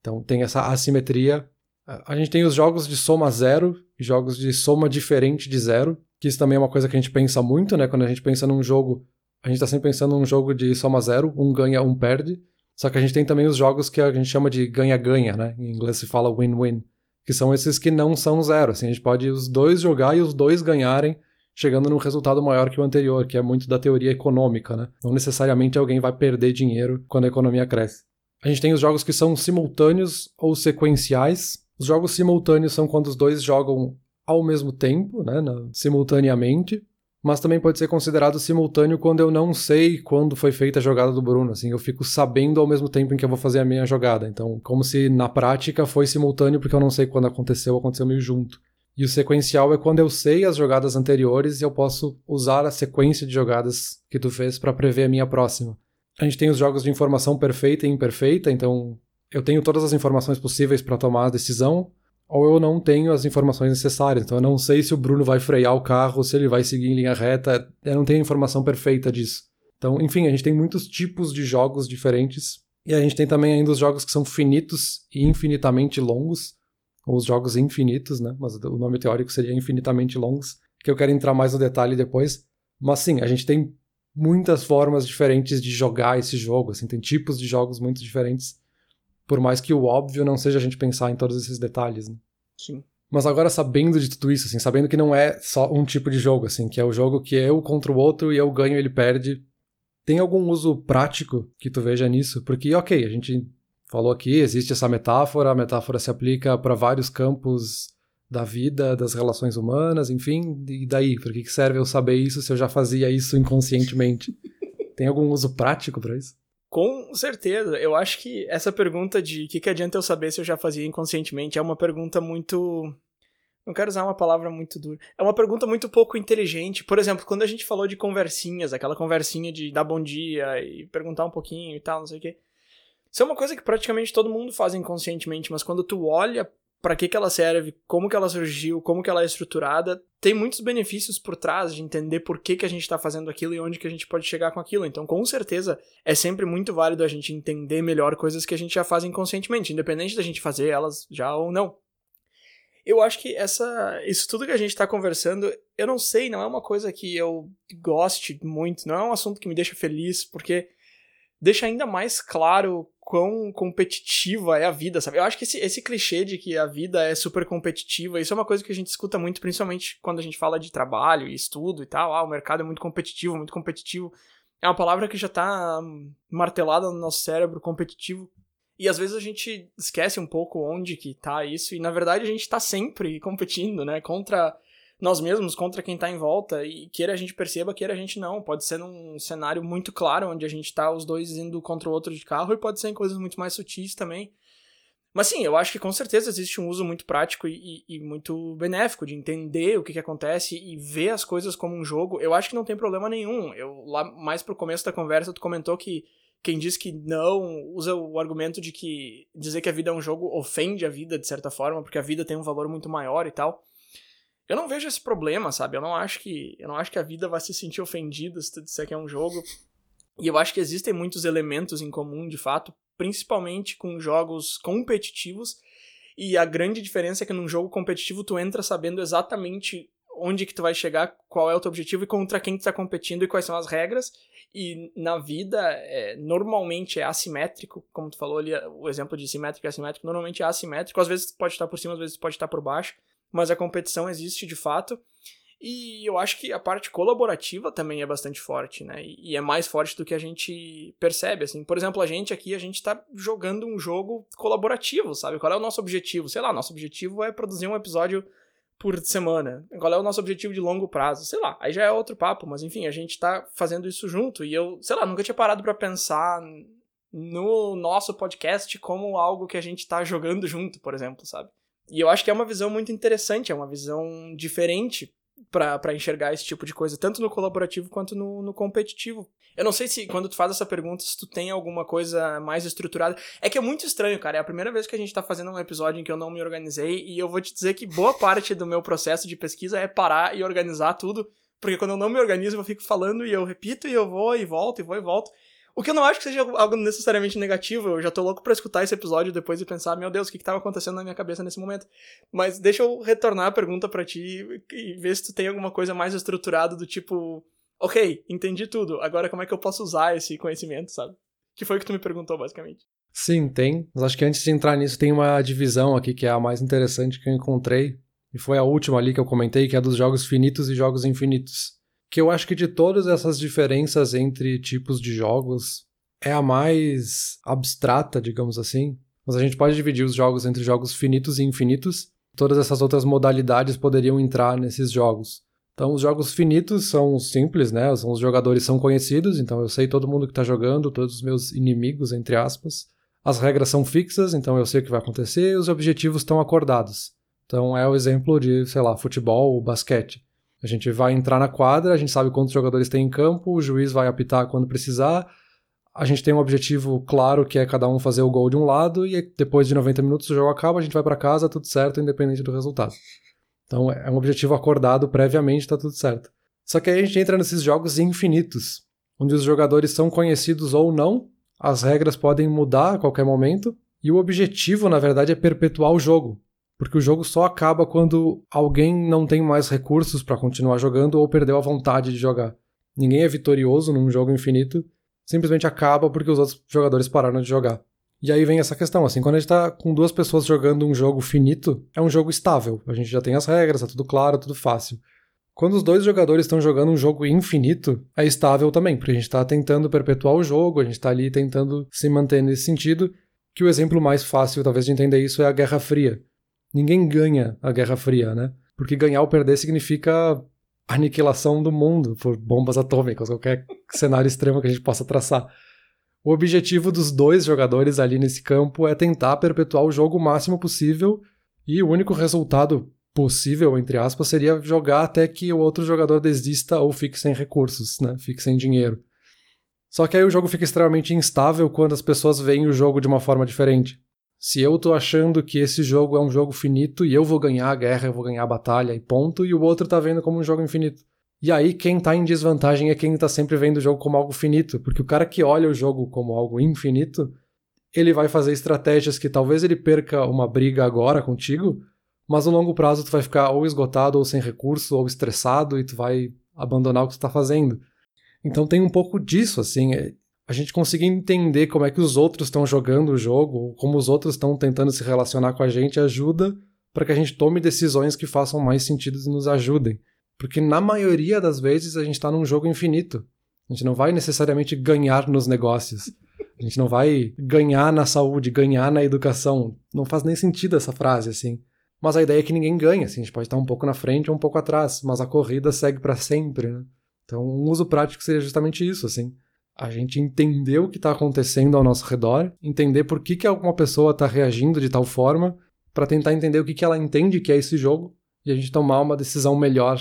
Então tem essa assimetria. A gente tem os jogos de soma zero e jogos de soma diferente de zero, que isso também é uma coisa que a gente pensa muito, né? Quando a gente pensa num jogo, a gente está sempre pensando num jogo de soma zero, um ganha, um perde. Só que a gente tem também os jogos que a gente chama de ganha-ganha, né? Em inglês se fala win-win, que são esses que não são zero. Assim, a gente pode os dois jogar e os dois ganharem, chegando num resultado maior que o anterior, que é muito da teoria econômica, né? Não necessariamente alguém vai perder dinheiro quando a economia cresce. A gente tem os jogos que são simultâneos ou sequenciais. Os jogos simultâneos são quando os dois jogam ao mesmo tempo, né, simultaneamente mas também pode ser considerado simultâneo quando eu não sei quando foi feita a jogada do Bruno, assim, eu fico sabendo ao mesmo tempo em que eu vou fazer a minha jogada. Então, como se na prática foi simultâneo porque eu não sei quando aconteceu, aconteceu meio junto. E o sequencial é quando eu sei as jogadas anteriores e eu posso usar a sequência de jogadas que tu fez para prever a minha próxima. A gente tem os jogos de informação perfeita e imperfeita, então eu tenho todas as informações possíveis para tomar a decisão, ou eu não tenho as informações necessárias. Então eu não sei se o Bruno vai frear o carro, se ele vai seguir em linha reta, eu não tenho a informação perfeita disso. Então, enfim, a gente tem muitos tipos de jogos diferentes. E a gente tem também ainda os jogos que são finitos e infinitamente longos, ou os jogos infinitos, né? Mas o nome teórico seria infinitamente longos, que eu quero entrar mais no detalhe depois. Mas sim, a gente tem muitas formas diferentes de jogar esse jogo, assim, tem tipos de jogos muito diferentes por mais que o óbvio não seja a gente pensar em todos esses detalhes, né?
Sim.
Mas agora sabendo de tudo isso, assim, sabendo que não é só um tipo de jogo, assim, que é o jogo que eu contra o outro e eu ganho e ele perde, tem algum uso prático que tu veja nisso? Porque, ok, a gente falou aqui, existe essa metáfora, a metáfora se aplica para vários campos da vida, das relações humanas, enfim, e daí? Por que serve eu saber isso se eu já fazia isso inconscientemente? tem algum uso prático para isso?
Com certeza. Eu acho que essa pergunta de o que, que adianta eu saber se eu já fazia inconscientemente é uma pergunta muito. Não quero usar uma palavra muito dura. É uma pergunta muito pouco inteligente. Por exemplo, quando a gente falou de conversinhas, aquela conversinha de dar bom dia e perguntar um pouquinho e tal, não sei o quê. Isso é uma coisa que praticamente todo mundo faz inconscientemente, mas quando tu olha para que, que ela serve, como que ela surgiu, como que ela é estruturada, tem muitos benefícios por trás de entender por que, que a gente está fazendo aquilo e onde que a gente pode chegar com aquilo. Então, com certeza, é sempre muito válido a gente entender melhor coisas que a gente já faz inconscientemente, independente da gente fazer elas já ou não. Eu acho que essa, isso tudo que a gente está conversando, eu não sei, não é uma coisa que eu goste muito, não é um assunto que me deixa feliz, porque deixa ainda mais claro quão competitiva é a vida, sabe? Eu acho que esse, esse clichê de que a vida é super competitiva, isso é uma coisa que a gente escuta muito, principalmente quando a gente fala de trabalho e estudo e tal. Ah, o mercado é muito competitivo, muito competitivo. É uma palavra que já tá martelada no nosso cérebro, competitivo. E às vezes a gente esquece um pouco onde que tá isso, e na verdade a gente tá sempre competindo, né? Contra nós mesmos contra quem tá em volta, e queira a gente perceba, queira a gente não. Pode ser num cenário muito claro, onde a gente tá os dois indo contra o outro de carro, e pode ser em coisas muito mais sutis também. Mas sim, eu acho que com certeza existe um uso muito prático e, e, e muito benéfico de entender o que, que acontece e ver as coisas como um jogo. Eu acho que não tem problema nenhum. Eu lá mais pro começo da conversa tu comentou que quem diz que não usa o argumento de que dizer que a vida é um jogo ofende a vida de certa forma, porque a vida tem um valor muito maior e tal. Eu não vejo esse problema, sabe? Eu não acho que eu não acho que a vida vai se sentir ofendida se tu disser que é um jogo. E eu acho que existem muitos elementos em comum, de fato, principalmente com jogos competitivos. E a grande diferença é que num jogo competitivo tu entra sabendo exatamente onde que tu vai chegar, qual é o teu objetivo e contra quem tu tá competindo e quais são as regras. E na vida, é, normalmente é assimétrico, como tu falou ali, o exemplo de simétrico e assimétrico, normalmente é assimétrico. Às vezes pode estar por cima, às vezes pode estar por baixo mas a competição existe de fato. E eu acho que a parte colaborativa também é bastante forte, né? E é mais forte do que a gente percebe, assim. Por exemplo, a gente aqui, a gente tá jogando um jogo colaborativo, sabe? Qual é o nosso objetivo? Sei lá, nosso objetivo é produzir um episódio por semana. Qual é o nosso objetivo de longo prazo? Sei lá, aí já é outro papo, mas enfim, a gente tá fazendo isso junto e eu, sei lá, nunca tinha parado para pensar no nosso podcast como algo que a gente tá jogando junto, por exemplo, sabe? E eu acho que é uma visão muito interessante, é uma visão diferente para enxergar esse tipo de coisa, tanto no colaborativo quanto no, no, competitivo. Eu não sei se quando tu faz essa pergunta, se tu tem alguma coisa mais estruturada. É que é muito estranho, cara. É a primeira vez que a gente tá fazendo um episódio em que eu não me organizei, e eu vou te dizer que boa parte do meu processo de pesquisa é parar e organizar tudo. Porque quando eu não me organizo, eu fico falando e eu repito e eu vou e volto e vou e volto. O que eu não acho que seja algo necessariamente negativo, eu já tô louco pra escutar esse episódio depois e pensar, meu Deus, o que que tava acontecendo na minha cabeça nesse momento. Mas deixa eu retornar a pergunta para ti e ver se tu tem alguma coisa mais estruturada do tipo, ok, entendi tudo, agora como é que eu posso usar esse conhecimento, sabe? Que foi o que tu me perguntou, basicamente.
Sim, tem. Mas acho que antes de entrar nisso, tem uma divisão aqui que é a mais interessante que eu encontrei. E foi a última ali que eu comentei, que é dos jogos finitos e jogos infinitos que eu acho que de todas essas diferenças entre tipos de jogos é a mais abstrata, digamos assim. Mas a gente pode dividir os jogos entre jogos finitos e infinitos. Todas essas outras modalidades poderiam entrar nesses jogos. Então, os jogos finitos são simples, né? Os jogadores são conhecidos, então eu sei todo mundo que está jogando, todos os meus inimigos, entre aspas. As regras são fixas, então eu sei o que vai acontecer e os objetivos estão acordados. Então, é o exemplo de, sei lá, futebol ou basquete. A gente vai entrar na quadra, a gente sabe quantos jogadores tem em campo, o juiz vai apitar quando precisar. A gente tem um objetivo claro que é cada um fazer o gol de um lado e depois de 90 minutos o jogo acaba, a gente vai para casa, tudo certo, independente do resultado. Então é um objetivo acordado previamente, tá tudo certo. Só que aí a gente entra nesses jogos infinitos, onde os jogadores são conhecidos ou não, as regras podem mudar a qualquer momento, e o objetivo, na verdade, é perpetuar o jogo. Porque o jogo só acaba quando alguém não tem mais recursos para continuar jogando ou perdeu a vontade de jogar. Ninguém é vitorioso num jogo infinito, simplesmente acaba porque os outros jogadores pararam de jogar. E aí vem essa questão, assim, quando a gente tá com duas pessoas jogando um jogo finito, é um jogo estável. A gente já tem as regras, tá tudo claro, tudo fácil. Quando os dois jogadores estão jogando um jogo infinito, é estável também, porque a gente está tentando perpetuar o jogo, a gente está ali tentando se manter nesse sentido, que o exemplo mais fácil, talvez, de entender isso é a Guerra Fria. Ninguém ganha a Guerra Fria, né? Porque ganhar ou perder significa aniquilação do mundo por bombas atômicas, qualquer cenário extremo que a gente possa traçar. O objetivo dos dois jogadores ali nesse campo é tentar perpetuar o jogo o máximo possível e o único resultado possível, entre aspas, seria jogar até que o outro jogador desista ou fique sem recursos, né? Fique sem dinheiro. Só que aí o jogo fica extremamente instável quando as pessoas veem o jogo de uma forma diferente. Se eu tô achando que esse jogo é um jogo finito e eu vou ganhar a guerra, eu vou ganhar a batalha e ponto, e o outro tá vendo como um jogo infinito. E aí quem tá em desvantagem é quem tá sempre vendo o jogo como algo finito, porque o cara que olha o jogo como algo infinito, ele vai fazer estratégias que talvez ele perca uma briga agora contigo, mas no longo prazo tu vai ficar ou esgotado ou sem recurso ou estressado e tu vai abandonar o que tu tá fazendo. Então tem um pouco disso, assim, é, a gente conseguir entender como é que os outros estão jogando o jogo, como os outros estão tentando se relacionar com a gente, ajuda para que a gente tome decisões que façam mais sentido e nos ajudem. Porque na maioria das vezes a gente está num jogo infinito. A gente não vai necessariamente ganhar nos negócios. A gente não vai ganhar na saúde, ganhar na educação. Não faz nem sentido essa frase, assim. Mas a ideia é que ninguém ganha, assim. A gente pode estar um pouco na frente ou um pouco atrás, mas a corrida segue para sempre, né? Então, um uso prático seria justamente isso, assim a gente entender o que está acontecendo ao nosso redor, entender por que, que alguma pessoa está reagindo de tal forma, para tentar entender o que, que ela entende que é esse jogo e a gente tomar uma decisão melhor.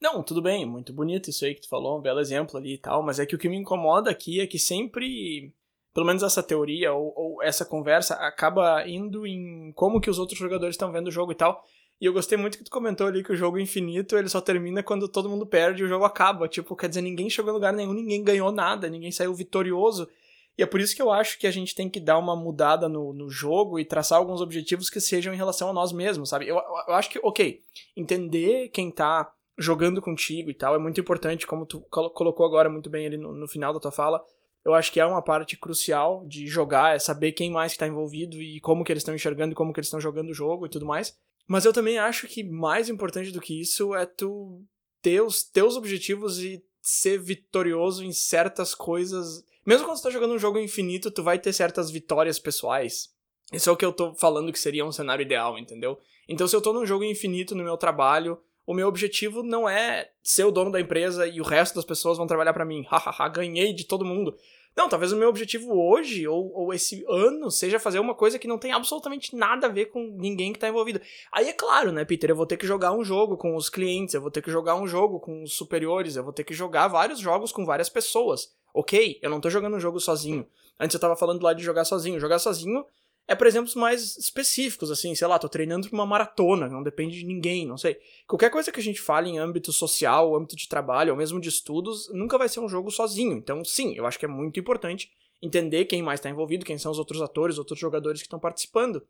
Não, tudo bem, muito bonito isso aí que tu falou, um belo exemplo ali e tal, mas é que o que me incomoda aqui é que sempre, pelo menos essa teoria ou, ou essa conversa acaba indo em como que os outros jogadores estão vendo o jogo e tal. E eu gostei muito que tu comentou ali que o jogo infinito ele só termina quando todo mundo perde e o jogo acaba. Tipo, quer dizer, ninguém chegou em lugar nenhum, ninguém ganhou nada, ninguém saiu vitorioso. E é por isso que eu acho que a gente tem que dar uma mudada no, no jogo e traçar alguns objetivos que sejam em relação a nós mesmos, sabe? Eu, eu acho que, ok, entender quem tá jogando contigo e tal é muito importante, como tu colocou agora muito bem ali no, no final da tua fala. Eu acho que é uma parte crucial de jogar, é saber quem mais está envolvido e como que eles estão enxergando e como que eles estão jogando o jogo e tudo mais. Mas eu também acho que mais importante do que isso é tu ter os teus objetivos e ser vitorioso em certas coisas. Mesmo quando você tá jogando um jogo infinito, tu vai ter certas vitórias pessoais. Isso é o que eu tô falando que seria um cenário ideal, entendeu? Então, se eu tô num jogo infinito no meu trabalho, o meu objetivo não é ser o dono da empresa e o resto das pessoas vão trabalhar para mim. Hahaha, ganhei de todo mundo. Não, talvez o meu objetivo hoje ou, ou esse ano seja fazer uma coisa que não tem absolutamente nada a ver com ninguém que tá envolvido. Aí é claro, né, Peter? Eu vou ter que jogar um jogo com os clientes, eu vou ter que jogar um jogo com os superiores, eu vou ter que jogar vários jogos com várias pessoas. Ok, eu não tô jogando um jogo sozinho. Antes eu tava falando lá de jogar sozinho. Jogar sozinho é por exemplos mais específicos, assim, sei lá, tô treinando pra uma maratona, não depende de ninguém, não sei. Qualquer coisa que a gente fale em âmbito social, âmbito de trabalho, ou mesmo de estudos, nunca vai ser um jogo sozinho. Então, sim, eu acho que é muito importante entender quem mais está envolvido, quem são os outros atores, outros jogadores que estão participando.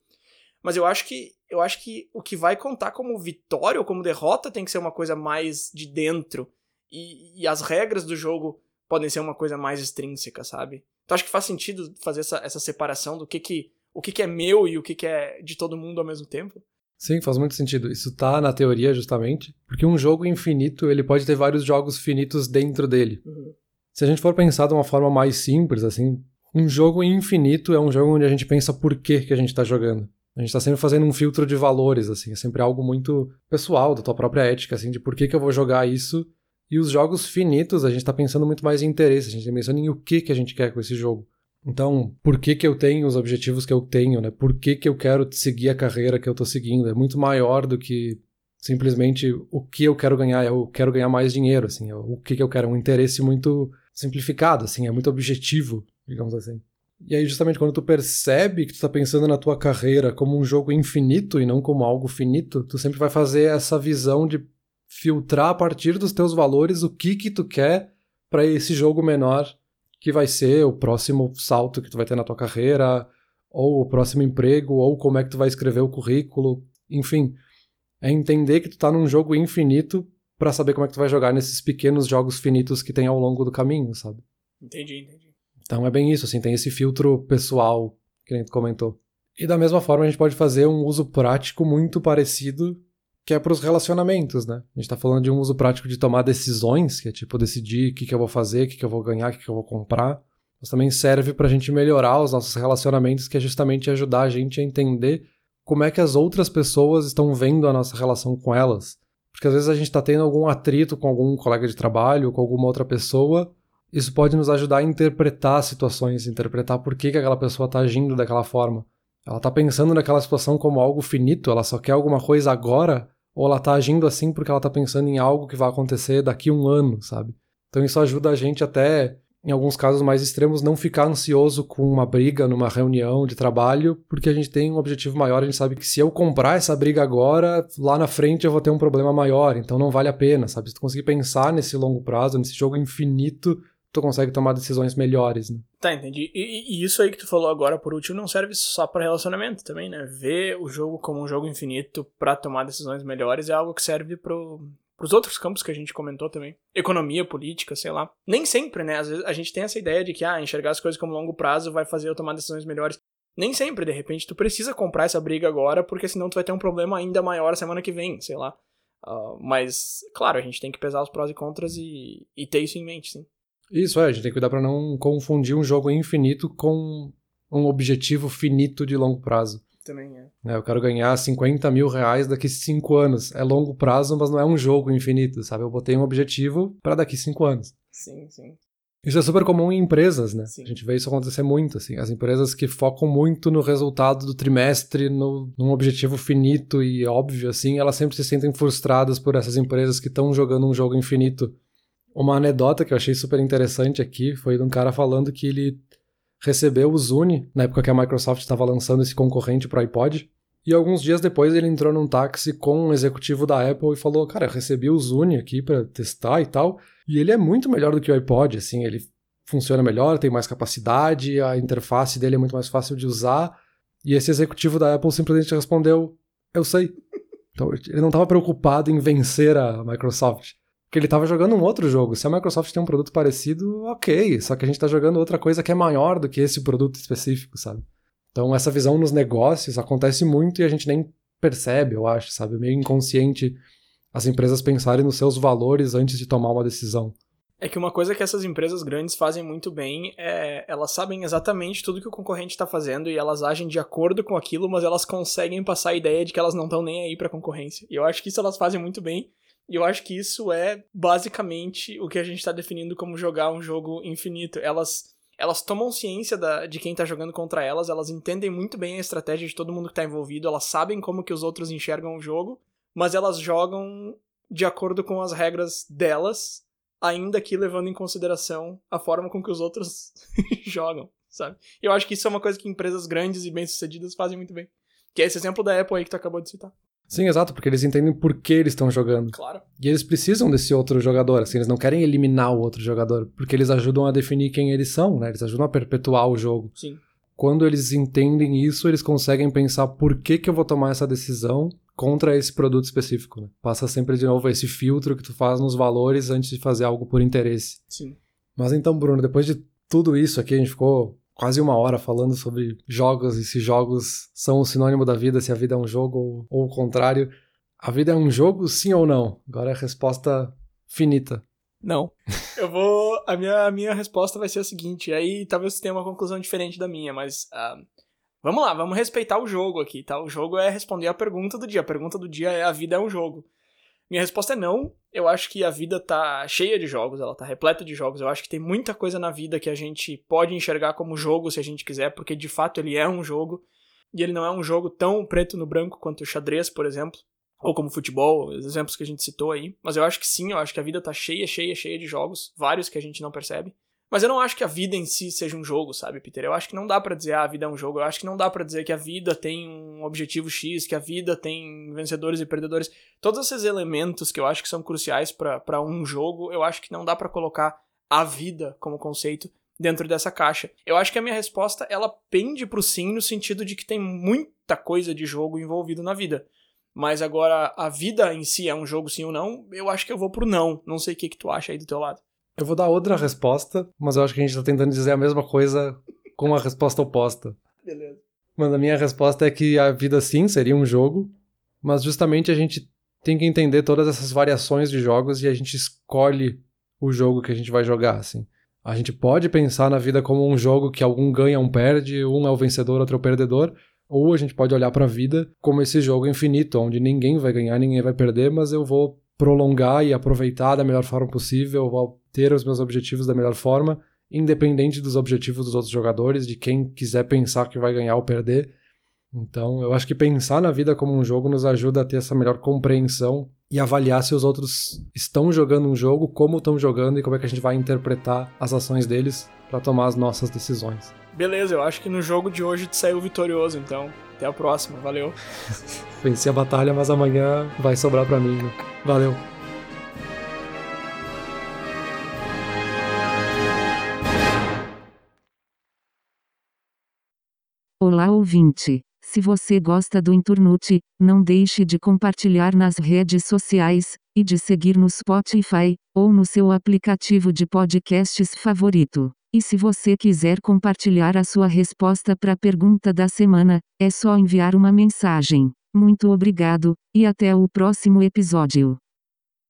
Mas eu acho que eu acho que o que vai contar como vitória ou como derrota tem que ser uma coisa mais de dentro. E, e as regras do jogo podem ser uma coisa mais extrínseca, sabe? Então acho que faz sentido fazer essa, essa separação do que que o que, que é meu e o que, que é de todo mundo ao mesmo tempo.
Sim, faz muito sentido. Isso tá na teoria justamente, porque um jogo infinito, ele pode ter vários jogos finitos dentro dele. Uhum. Se a gente for pensar de uma forma mais simples, assim, um jogo infinito é um jogo onde a gente pensa por que, que a gente tá jogando. A gente tá sempre fazendo um filtro de valores, assim, é sempre algo muito pessoal, da tua própria ética, assim, de por que, que eu vou jogar isso. E os jogos finitos, a gente tá pensando muito mais em interesse, a gente tá pensando em o que, que a gente quer com esse jogo. Então, por que, que eu tenho os objetivos que eu tenho, né? Por que, que eu quero seguir a carreira que eu estou seguindo? É muito maior do que simplesmente o que eu quero ganhar. Eu quero ganhar mais dinheiro, assim. É o que, que eu quero. É um interesse muito simplificado, assim. É muito objetivo, digamos assim. E aí, justamente quando tu percebe que tu está pensando na tua carreira como um jogo infinito e não como algo finito, tu sempre vai fazer essa visão de filtrar a partir dos teus valores o que que tu quer para esse jogo menor que vai ser o próximo salto que tu vai ter na tua carreira, ou o próximo emprego, ou como é que tu vai escrever o currículo, enfim. É entender que tu tá num jogo infinito para saber como é que tu vai jogar nesses pequenos jogos finitos que tem ao longo do caminho, sabe?
Entendi, entendi.
Então é bem isso, assim, tem esse filtro pessoal que a gente comentou. E da mesma forma a gente pode fazer um uso prático muito parecido que é para os relacionamentos, né? A gente está falando de um uso prático de tomar decisões, que é tipo decidir o que, que eu vou fazer, o que, que eu vou ganhar, o que, que eu vou comprar. Mas também serve para a gente melhorar os nossos relacionamentos, que é justamente ajudar a gente a entender como é que as outras pessoas estão vendo a nossa relação com elas. Porque às vezes a gente está tendo algum atrito com algum colega de trabalho, com alguma outra pessoa. Isso pode nos ajudar a interpretar situações, interpretar por que, que aquela pessoa está agindo daquela forma. Ela está pensando naquela situação como algo finito, ela só quer alguma coisa agora, ou ela tá agindo assim porque ela tá pensando em algo que vai acontecer daqui a um ano, sabe? Então isso ajuda a gente até, em alguns casos mais extremos, não ficar ansioso com uma briga numa reunião de trabalho, porque a gente tem um objetivo maior, a gente sabe que se eu comprar essa briga agora, lá na frente eu vou ter um problema maior, então não vale a pena, sabe? Se tu conseguir pensar nesse longo prazo, nesse jogo infinito, tu consegue tomar decisões melhores, né?
Tá, entendi. E, e, isso aí que tu falou agora, por último, não serve só para relacionamento também, né? Ver o jogo como um jogo infinito para tomar decisões melhores é algo que serve pro, pros outros campos que a gente comentou também. Economia, política, sei lá. Nem sempre, né? Às vezes a gente tem essa ideia de que, ah, enxergar as coisas como longo prazo vai fazer eu tomar decisões melhores. Nem sempre, de repente, tu precisa comprar essa briga agora, porque senão tu vai ter um problema ainda maior semana que vem, sei lá. Uh, mas, claro, a gente tem que pesar os prós e contras e, e ter isso em mente, sim.
Isso é, a gente tem que cuidar para não confundir um jogo infinito com um objetivo finito de longo prazo.
Também é.
é. Eu quero ganhar 50 mil reais daqui a 5 anos. É longo prazo, mas não é um jogo infinito, sabe? Eu botei um objetivo para daqui a 5 anos.
Sim, sim.
Isso é super comum em empresas, né? Sim. A gente vê isso acontecer muito, assim. As empresas que focam muito no resultado do trimestre, no, num objetivo finito e óbvio, assim, elas sempre se sentem frustradas por essas empresas que estão jogando um jogo infinito uma anedota que eu achei super interessante aqui foi de um cara falando que ele recebeu o Zune na época que a Microsoft estava lançando esse concorrente para o iPod. E alguns dias depois ele entrou num táxi com um executivo da Apple e falou: Cara, eu recebi o Zune aqui para testar e tal. E ele é muito melhor do que o iPod, assim, ele funciona melhor, tem mais capacidade, a interface dele é muito mais fácil de usar. E esse executivo da Apple simplesmente respondeu: Eu sei. Então ele não estava preocupado em vencer a Microsoft. Porque ele estava jogando um outro jogo. Se a Microsoft tem um produto parecido, ok. Só que a gente está jogando outra coisa que é maior do que esse produto específico, sabe? Então essa visão nos negócios acontece muito e a gente nem percebe, eu acho, sabe? Meio inconsciente. as empresas pensarem nos seus valores antes de tomar uma decisão.
É que uma coisa que essas empresas grandes fazem muito bem é elas sabem exatamente tudo que o concorrente está fazendo e elas agem de acordo com aquilo, mas elas conseguem passar a ideia de que elas não estão nem aí para concorrência. E eu acho que isso elas fazem muito bem. E eu acho que isso é basicamente o que a gente está definindo como jogar um jogo infinito. Elas elas tomam ciência da, de quem está jogando contra elas, elas entendem muito bem a estratégia de todo mundo que está envolvido, elas sabem como que os outros enxergam o jogo, mas elas jogam de acordo com as regras delas ainda que levando em consideração a forma com que os outros jogam, sabe? Eu acho que isso é uma coisa que empresas grandes e bem-sucedidas fazem muito bem. Que é esse exemplo da Apple aí que tu acabou de citar.
Sim, exato, porque eles entendem por que eles estão jogando.
Claro.
E eles precisam desse outro jogador, assim, eles não querem eliminar o outro jogador, porque eles ajudam a definir quem eles são, né? Eles ajudam a perpetuar o jogo.
Sim.
Quando eles entendem isso, eles conseguem pensar por que que eu vou tomar essa decisão contra esse produto específico. Né? Passa sempre de novo esse filtro que tu faz nos valores antes de fazer algo por interesse.
Sim.
Mas então, Bruno, depois de tudo isso aqui, a gente ficou quase uma hora falando sobre jogos e se jogos são o sinônimo da vida, se a vida é um jogo ou, ou o contrário. A vida é um jogo, sim ou não? Agora é a resposta finita.
Não. Eu vou. A minha, a minha resposta vai ser a seguinte. Aí talvez você tenha uma conclusão diferente da minha, mas. Uh, Vamos lá, vamos respeitar o jogo aqui, tá? O jogo é responder a pergunta do dia. A pergunta do dia é: a vida é um jogo? Minha resposta é não. Eu acho que a vida tá cheia de jogos, ela tá repleta de jogos. Eu acho que tem muita coisa na vida que a gente pode enxergar como jogo se a gente quiser, porque de fato ele é um jogo. E ele não é um jogo tão preto no branco quanto o xadrez, por exemplo, ou como futebol, os exemplos que a gente citou aí. Mas eu acho que sim, eu acho que a vida tá cheia, cheia, cheia de jogos, vários que a gente não percebe. Mas eu não acho que a vida em si seja um jogo, sabe, Peter? Eu acho que não dá para dizer ah, a vida é um jogo. Eu acho que não dá para dizer que a vida tem um objetivo X, que a vida tem vencedores e perdedores. Todos esses elementos que eu acho que são cruciais para um jogo, eu acho que não dá para colocar a vida como conceito dentro dessa caixa. Eu acho que a minha resposta ela pende pro sim no sentido de que tem muita coisa de jogo envolvido na vida. Mas agora a vida em si é um jogo sim ou não, eu acho que eu vou pro não. Não sei o que que tu acha aí do teu lado.
Eu vou dar outra resposta, mas eu acho que a gente tá tentando dizer a mesma coisa com uma resposta oposta.
Beleza.
Mas a minha resposta é que a vida sim seria um jogo, mas justamente a gente tem que entender todas essas variações de jogos e a gente escolhe o jogo que a gente vai jogar, assim. A gente pode pensar na vida como um jogo que algum ganha, um perde, um é o vencedor, outro é o perdedor, ou a gente pode olhar para a vida como esse jogo infinito, onde ninguém vai ganhar, ninguém vai perder, mas eu vou prolongar e aproveitar da melhor forma possível, vou ter os meus objetivos da melhor forma, independente dos objetivos dos outros jogadores, de quem quiser pensar que vai ganhar ou perder. Então, eu acho que pensar na vida como um jogo nos ajuda a ter essa melhor compreensão e avaliar se os outros estão jogando um jogo, como estão jogando e como é que a gente vai interpretar as ações deles para tomar as nossas decisões.
Beleza, eu acho que no jogo de hoje tu saiu vitorioso, então até a próxima, valeu.
Venci a batalha, mas amanhã vai sobrar para mim. Né? Valeu.
Olá ouvinte! Se você gosta do Inturnute, não deixe de compartilhar nas redes sociais, e de seguir no Spotify, ou no seu aplicativo de podcasts favorito. E se você quiser compartilhar a sua resposta para a pergunta da semana, é só enviar uma mensagem. Muito obrigado, e até o próximo episódio.